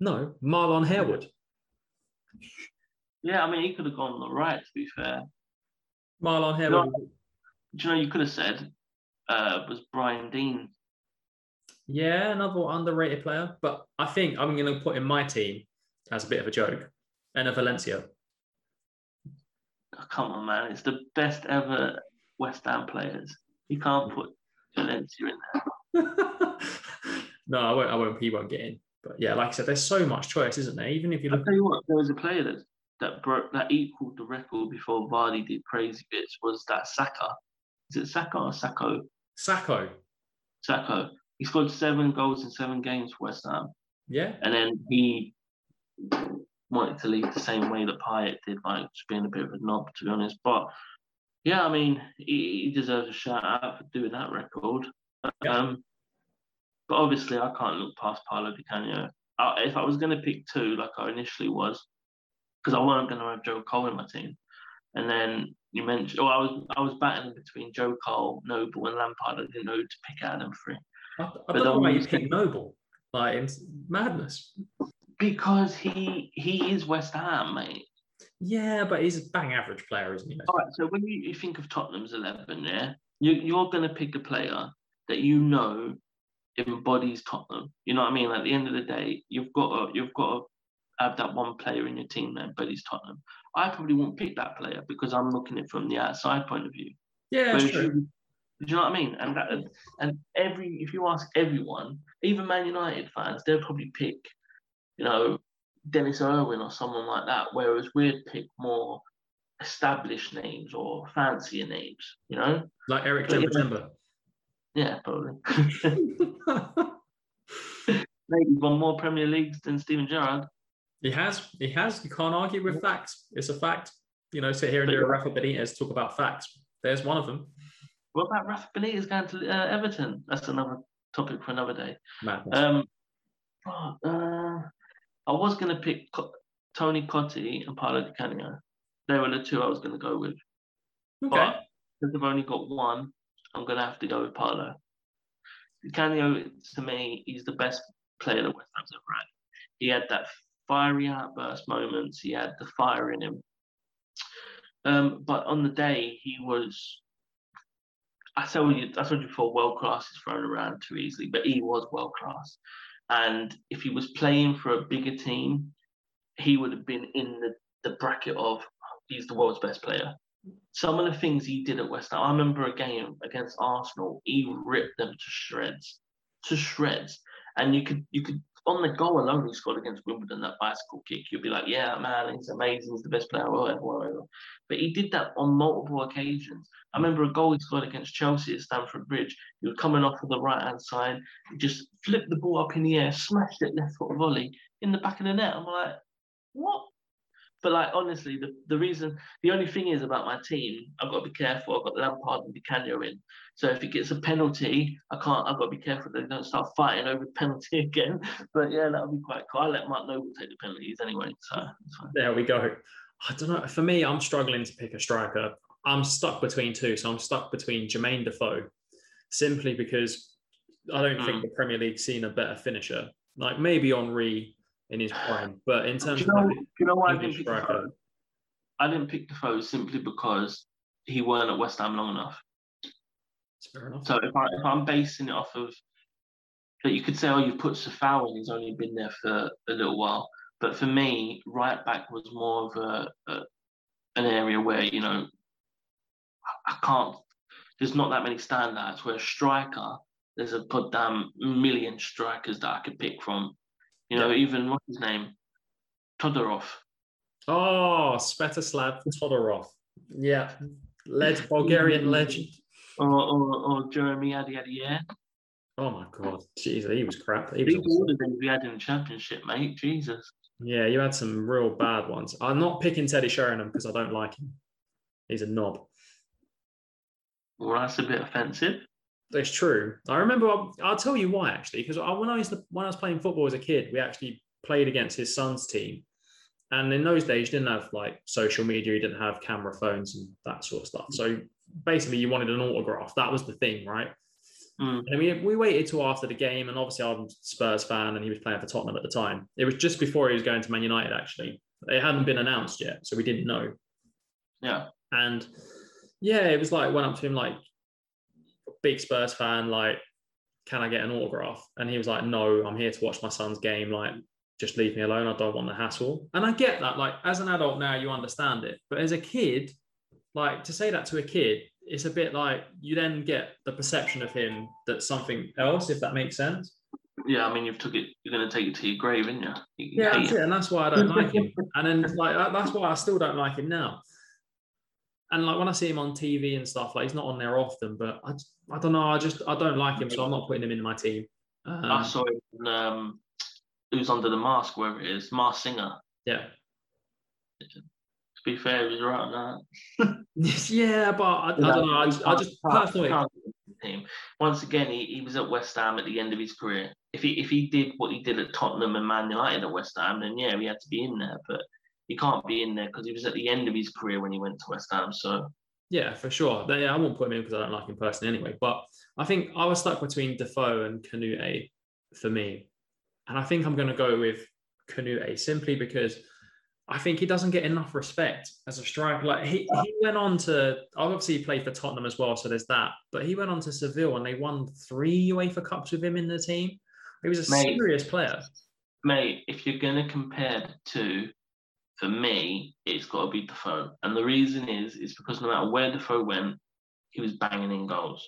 No, Marlon Harewood. Yeah, I mean, he could have gone on the right, to be fair. Marlon Harewood. Do you know, you could have said uh, was Brian Deane. Yeah, another underrated player. But I think I'm going to put in my team as a bit of a joke. Enner Valencia. Come on, man. It's the best ever West Ham players. You can't mm. put Valencia in there. no, I won't. I won't. He won't get in. But yeah, like I said, there's so much choice, isn't there? Even if you I'll look, tell you what, there was a player that that broke that equaled the record before Vardy did crazy bits was that Saka. Is it Saka or Sacco? Sacco. Sacco. He scored seven goals in seven games for West Ham. Yeah, And then he wanted to leave the same way that Payet did, like just being a bit of a knob, to be honest. But yeah, I mean, he, he deserves a shout out for doing that record. Yeah. Um, but obviously, I can't look past Paolo Di Canio. I, if I was going to pick two, like I initially was, because I wasn't going to have Joe Cole in my team, and then you mentioned, oh, I was I was battling between Joe Cole, Noble, and Lampard. I didn't know who to pick out of them three I, I But don't know why you picked Noble. Like it's madness. Because he he is West Ham, mate. Yeah, but he's a bang average player, isn't he? All right, so when you, you think of Tottenham's 11, yeah, you, you're going to pick a player that you know embodies Tottenham. You know what I mean? At the end of the day, you've got to, you've got to have that one player in your team that embodies Tottenham. I probably won't pick that player because I'm looking at it from the outside point of view. Yeah, it's true. you- do you know what I mean? And that, and every if you ask everyone, even Man United fans, they'll probably pick, you know, Denis Irwin or someone like that. Whereas we'd pick more established names or fancier names. You know? Like Eric But yeah. Probably. Maybe won more Premier Leagues than Steven Gerrard. he has. He has. You can't argue with facts. It's a fact. You know, sit here and do a Rafa Benitez talk about facts. There's one of them. What about Rafa Benitez going to uh, Everton? That's another topic for another day. Madness. Um, oh, uh, I was going to pick Co- Tony Cottee and Paolo Di Canio. They were the two I was going to go with. okay. But because I've only got one, I'm going to have to go with Paolo. Di Canio, to me, he's the best player that West Ham's ever had. He had that fiery outburst moments. He had the fire in him. Um, but on the day, he was. I told you, I told you before, world class is thrown around too easily, but he was world class. And if he was playing for a bigger team, he would have been in the, the bracket of he's the world's best player. Some of the things he did at West Ham, I remember a game against Arsenal, he ripped them to shreds, to shreds. And you could you could on the goal alone he scored against Wimbledon, that bicycle kick, you'd be like, yeah, man, he's amazing, he's the best player, whatever. But he did that on multiple occasions. I remember a goal he scored against Chelsea at Stamford Bridge. He was coming off of the right hand side, he just flipped the ball up in the air, smashed it left foot volley in the back of the net. I'm like, what? But like honestly, the, the reason the only thing is about my team, I've got to be careful. I've got Lampard and Canio in. So if it gets a penalty, I can't I've got to be careful they don't start fighting over the penalty again. But yeah, that'll be quite cool. I let Mark Noble take the penalties anyway. So there we go. I don't know. For me, I'm struggling to pick a striker. I'm stuck between two. So I'm stuck between Jermaine Defoe, simply because I don't mm. think the Premier League's seen a better finisher. Like maybe Henry in his prime. But in terms you know, of you know why I didn't pick Defoe? I didn't pick Defoe simply because he weren't at West Ham long enough. fair enough. So if I if I'm basing it off of that, you could say, oh, you've put Coufal and he's only been there for a little while. But for me, right back was more of a, a an area where you know I can't. There's not that many standouts. Where a striker, there's a goddamn million strikers that I could pick from you know, yeah. even what's his name? Todorov. Oh, Svetoslav Todorov. Yeah. Led Bulgarian legend. Or, or, or Jeremy Aliadière. Oh my god, Jesus, he was crap. He was awesome. the we had in the championship, mate. Jesus. Yeah, you had some real bad ones. I'm not picking Teddy Sheringham because I don't like him. He's a knob. Well, that's a bit offensive. It's true. I remember. I'll, I'll tell you why actually, because when I to, when I was playing football as a kid, we actually played against his son's team, and in those days, you didn't have like social media, you didn't have camera phones and that sort of stuff. So basically, you wanted an autograph. That was the thing, right? Mm. And we, we waited till after the game, and obviously I'm a Spurs fan, and he was playing for Tottenham at the time. It was just before he was going to Man United. Actually, it hadn't been announced yet, so we didn't know. Yeah. And yeah, it was like went up to him like, big Spurs fan, like, can I get an autograph? And he was like, no, I'm here to watch my son's game. Like, just leave me alone. I don't want the hassle. And I get that. Like, as an adult now, you understand it. But as a kid, like, to say that to a kid, it's a bit like you then get the perception of him that something else, if that makes sense. Yeah, I mean, you've took it. You're going to take it to your grave, aren't you? you yeah, that's it, and that's why I don't like him. And then, like, that's why I still don't like him now and like when I see him on TV and stuff, like he's not on there often, but I, I don't know. I just I don't like him, so I'm not putting him in my team. Um, I saw him. Um, who's under the mask, wherever it is, Masked Singer. Yeah. To be fair, he's right on that. yeah, but I, I don't know. I, just, I just personally. Team. Once again, he, he was at West Ham at the end of his career. If he if he did what he did at Tottenham and Man United at West Ham, then yeah, he had to be in there. But he can't be in there because he was at the end of his career when he went to West Ham. So yeah, for sure. Yeah, I won't put him in because I don't like him personally anyway. But I think I was stuck between Defoe and Kanouté for me, and I think I'm going to go with Kanouté simply because I think he doesn't get enough respect as a striker. Like he, he went on to obviously he played for Tottenham as well, so there's that. But he went on to Seville and they won three UEFA Cups with him in the team. He was a mate, serious player. Mate, if you're going to compare to for me, it's got to be Defoe. And the reason is, is because no matter where Defoe went, he was banging in goals.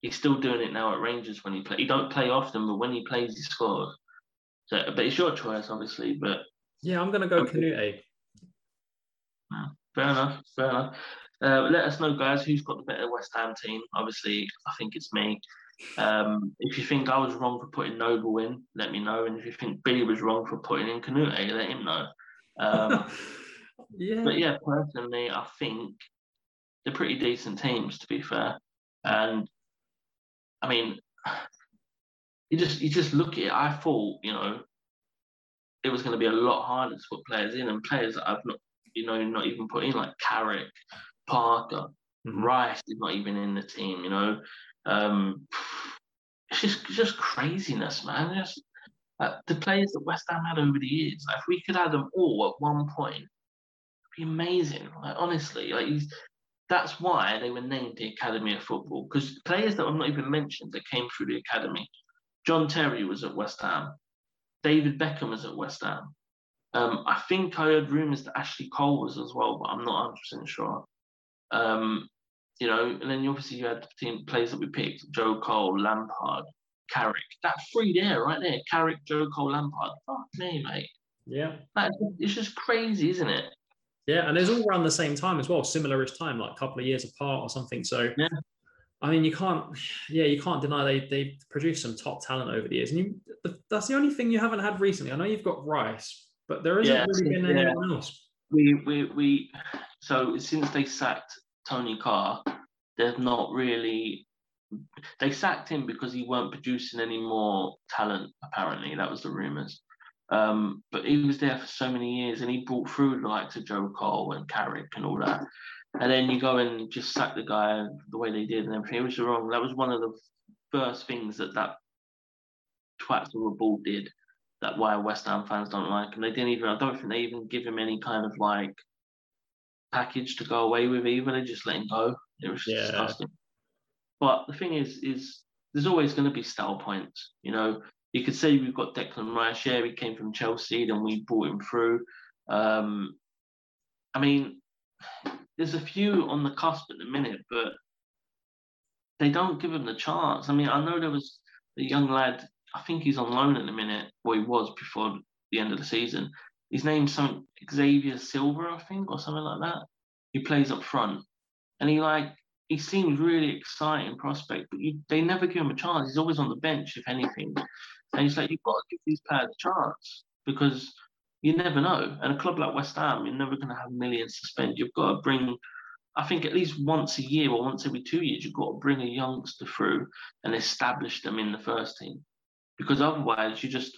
He's still doing it now at Rangers when he play. He don't play often, but when he plays, he scores. So, but it's your choice, obviously. But yeah, I'm gonna go okay. Kanouté. Fair enough. Fair enough. Uh, let us know, guys, who's got the better West Ham team. Obviously, I think it's me. Um, if you think I was wrong for putting Noble in, let me know. And if you think Billy was wrong for putting in Kanouté, let him know. Um, yeah. But yeah, personally, I think they're pretty decent teams, to be fair. And I mean, you just you just look at it. I thought, you know, it was going to be a lot harder to put players in, and players that I've not, you know, not even put in like Carrick, Parker, mm-hmm. Rice is not even in the team. You know, um, it's just just craziness, man. Just uh, the players that West Ham had over the years, like, if we could have them all at one point, it'd be amazing. Like honestly, like that's why they were named the Academy of Football because players that were not even mentioned that came through the academy. John Terry was at West Ham. David Beckham was at West Ham. Um, I think I heard rumours that Ashley Cole was as well, but I'm not 100% sure. Um, you know, and then obviously you had the team players that we picked: Joe Cole, Lampard, Carrick. That three there, right there. Carrick, Joe Cole, Lampard. Fuck me, mate. Yeah. Like, it's just crazy, isn't it? Yeah, and it's all around the same time as well, similar-ish time, like a couple of years apart or something. So, Yeah. I mean, you can't, yeah, you can't deny they they produced some top talent over the years, and you, that's the only thing you haven't had recently. I know you've got Rice, but there isn't Yeah, really been yeah. anyone else. We we we so since they sacked Tony Carr, they've not really they sacked him because he weren't producing any more talent, apparently. That was the rumours. Um, but he was there for so many years and he brought through the likes of Joe Cole and Carrick and all that. And then you go and just sack the guy the way they did and everything. It was wrong. That was one of the first things that that twats of a ball did that why West Ham fans don't like him. They didn't even, I don't think they even give him any kind of like package to go away with either. They just let him go. It was Yeah. disgusting. But the thing is, is there's always going to be style points. You know, you could say we've got Declan Rice. Yeah, he came from Chelsea, then we brought him through. Um, I mean, there's a few on the cusp at the minute, but they don't give him the chance. I mean, I know there was a young lad. I think he's on loan at the minute, or he was before the end of the season. His name's some Xavier Silver, I think, or something like that. He plays up front, and he like he seems really exciting prospect, but you, they never give him a chance. He's always on the bench, if anything. And he's like, you've got to give these players a chance because you never know. And a club like West Ham, you're never going to have millions to spend. You've got to bring, I think, at least once a year or once every two years, you've got to bring a youngster through and establish them in the first team. Because otherwise, you're just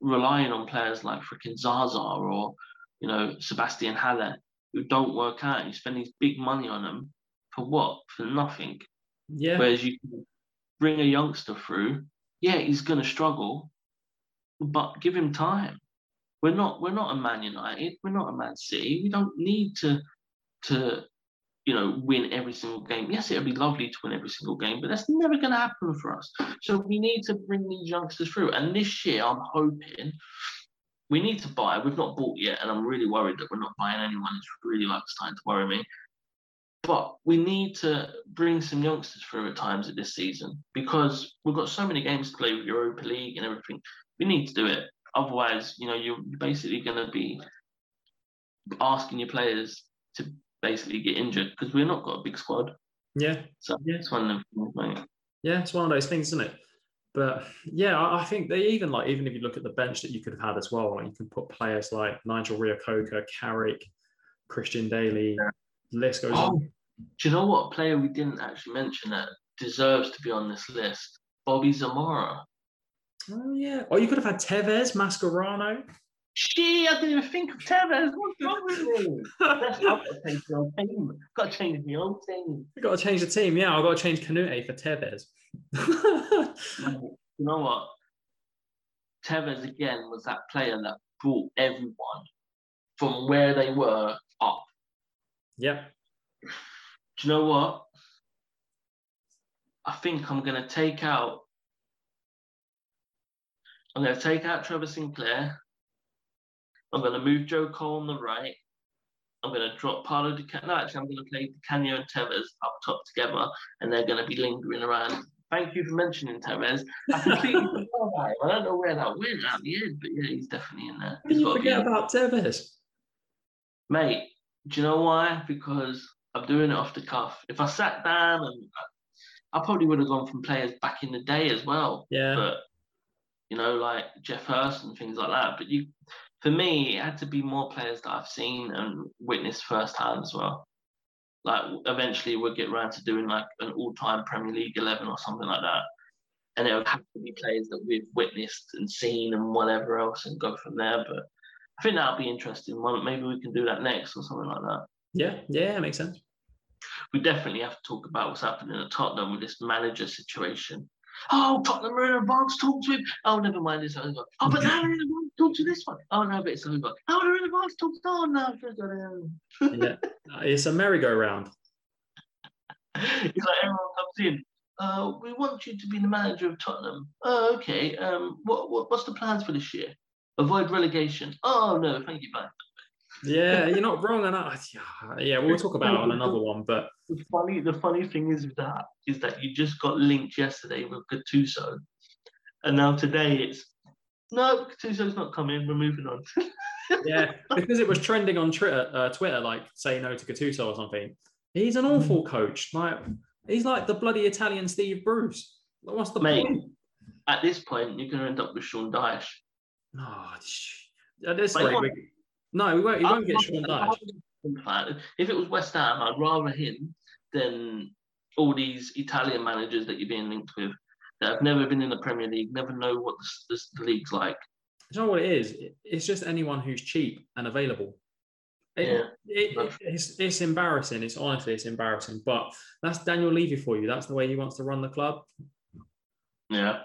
relying on players like freaking Zaza or, you know, Sebastian Haller who don't work out. You spend these big money on them for what? For nothing. Yeah, Whereas you bring a youngster through, yeah, he's going to struggle, but give him time. We're not we're not a Man United, we're not a Man City. We don't need to to you know win every single game. Yes, it'd be lovely to win every single game, but that's never going to happen for us. So we need to bring these youngsters through. And this year, I'm hoping we need to buy. We've not bought yet, and I'm really worried that we're not buying anyone. It's really like starting to worry me. But we need to bring some youngsters through at times at this season because we've got so many games to play with Europa League and everything. We need to do it. Otherwise, you know, you're basically going to be asking your players to basically get injured because we're not got a big squad. yeah, So Yeah. it's one of them things, mate. yeah. It's one of those things, isn't it? But yeah, I think they even like even if you look at the bench that you could have had as well, like you can put players like Nigel Reo-Coker, Carrick, Christian Dailly. List goes Oh, on. do you know what player we didn't actually mention that deserves to be on this list? Bobby Zamora. Oh yeah. Or you could have had Tevez, Mascherano. Gee, I didn't even think of Tevez. What's wrong with me? That's I've got to change my own team. Got to change my own team. I've got to change the team. Yeah, I've got to change Kanouté for Tevez. You know what? Tevez again was that player that brought everyone from where they were up. Yep. Do you know what? I think I'm gonna take out. I'm gonna take out Trevor Sinclair. I'm gonna move Joe Cole on the right. I'm gonna drop Paolo Di Canio. No, actually, I'm gonna play Di Canio and Tevez up top together, and they're gonna be lingering around. Thank you for mentioning Tevez. I completely forgot about him. I don't know where that went at the end, but yeah, he's definitely in there. How you forget about Tevez? Mate, do you know why? Because I'm doing it off the cuff. If I sat down and I probably would have gone from players back in the day as well. Yeah. But you know, like Geoff Hurst and things like that. But you for me, it had to be more players that I've seen and witnessed firsthand as well. Like eventually we'll get around to doing like an all-time Premier League eleven or something like that. And it would have to be players that we've witnessed and seen and whatever else and go from there. But I think that'll be interesting. One, maybe we can do that next or something like that. Yeah, yeah, makes sense. We definitely have to talk about what's happening at Tottenham with this manager situation. Oh, Tottenham are in advanced talks with. Oh, never mind, it's over. Oh, but now they're in advanced talks with this one. Oh no, but it's over. Oh, they're in advanced talks. Oh no. Yeah, it's a merry-go-round. it's like everyone comes in. Uh, we want you to be the manager of Tottenham. Oh, okay. Um, what, what what's the plans for this year? Avoid relegation. Oh no, thank you, bye. Yeah, you're not wrong. And I, yeah, we'll talk about it on another one. But The funny, the funny thing is with that is that you just got linked yesterday with Gattuso, And now today it's no, Gattuso's not coming. We're moving on. yeah, because it was trending on Twitter, uh, Twitter, like say no to Gattuso or something. He's an awful coach. Like he's like the bloody Italian Steve Bruce. What's the Mate, point? At this point, you're going to end up with Sean Dyche. Oh, sh- at this rate, no, we won't. He won't get Sean Dyche. If it was West Ham, I'd rather him than all these Italian managers that you're being linked with that have never been in the Premier League, never know what the, the, the league's like. Do you know what it is? It's just anyone who's cheap and available. It- Yeah. it- it's, it's embarrassing. It's honestly, it's embarrassing. But that's Daniel Levy for you. That's the way he wants to run the club. Yeah.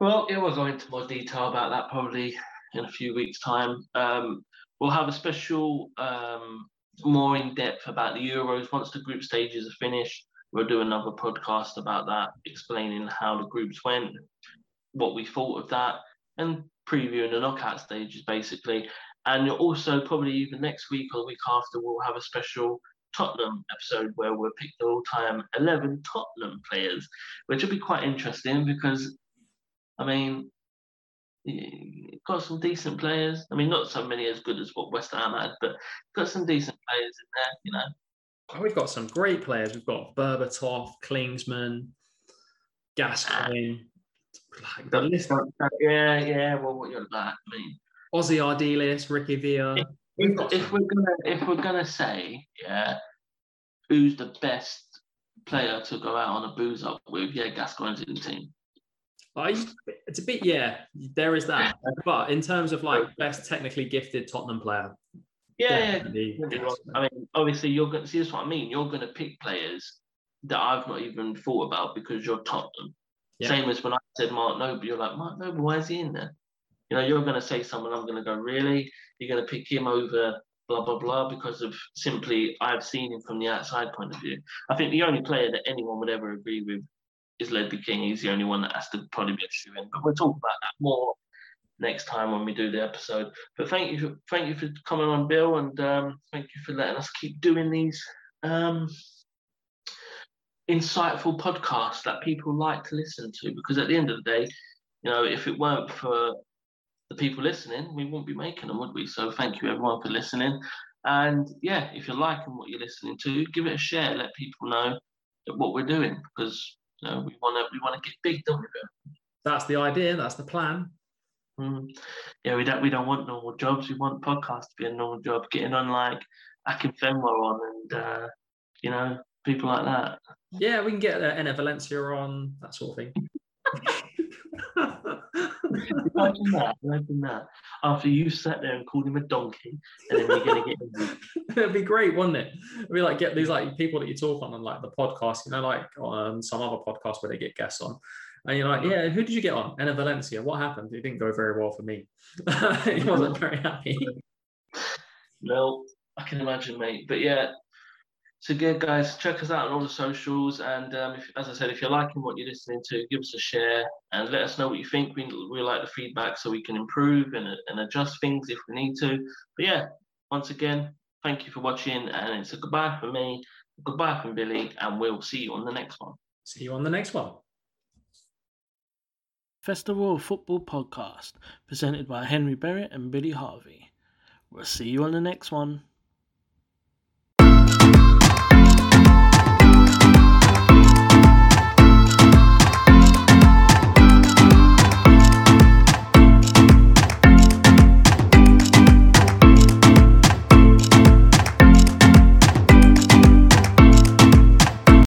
Well, yeah, we'll go into more detail about that probably in a few weeks' time. Um, we'll have a special, um, more in depth about the Euros once the group stages are finished. We'll do another podcast about that, explaining how the groups went, what we thought of that, and previewing the knockout stages basically. And also, probably even next week or the week after, we'll have a special Tottenham episode where we'll pick the all-time 11 Tottenham players, which will be quite interesting because, I mean, got some decent players. I mean, not so many as good as what West Ham had, but got some decent players in there, you know. Oh, we've got some great players. We've got Berbatov, Klinsmann, Gascoigne. Like the list. Yeah, yeah. Well, what you're about? I mean, Ossie Ardiles, Ricky Villa. We've if we're gonna if we're gonna say yeah, who's the best player to go out on a booze up with? Yeah, Gascoigne's in the team. I, it's a bit, yeah, there is that. But in terms of like best technically gifted Tottenham player, Yeah, yeah. I mean, obviously, you're going to see. That's what I mean. You're going to pick players that I've not even thought about because you're Tottenham. Yeah. Same as when I said Mark Noble, you're like Mark Noble. Why is he in there? You know, you're going to say someone. I'm going to go really. You're going to pick him over blah blah blah because of simply I've seen him from the outside point of view. I think the only player that anyone would ever agree with is Ledley King. He's the only one that has to probably be a shoe in. But we'll talk about that more next time when we do the episode. But thank you, for, thank you for coming on, Bill, and um, thank you for letting us keep doing these um, insightful podcasts that people like to listen to. Because at the end of the day, you know, if it weren't for the people listening, we wouldn't be making them, would we? So thank you everyone for listening. And yeah, if you're liking what you're listening to, give it a share. Let people know what we're doing because we want to we want to get big, don't we? Bill? That's the idea. That's the plan. Mm. Yeah, we don't we don't want normal jobs. We want podcasts to be a normal job. Getting on like Akinfenwa on and uh, you know people like that. Yeah, we can get uh, Enner Valencia on that sort of thing. Imagine that. Imagine that. After you sat there and called him a donkey, and then you're gonna get him. It'd be great, wouldn't it? We like get these like people that you talk on on like the podcast, you know, like on some other podcast where they get guests on. And you're like, yeah, who did you get on? Enner Valencia. What happened? It didn't go very well for me. he wasn't very happy. No, I can imagine, mate. But yeah. So yeah, guys, check us out on all the socials, and um, if, as I said, if you're liking what you're listening to, give us a share and let us know what you think. We we like the feedback so we can improve and, and adjust things if we need to. But yeah, once again, thank you for watching, and it's a goodbye from me, goodbye from Billy, and we'll see you on the next one. See you on the next one. Festival of Football podcast presented by Henry Berrett and Billy Harvey. We'll see you on the next one.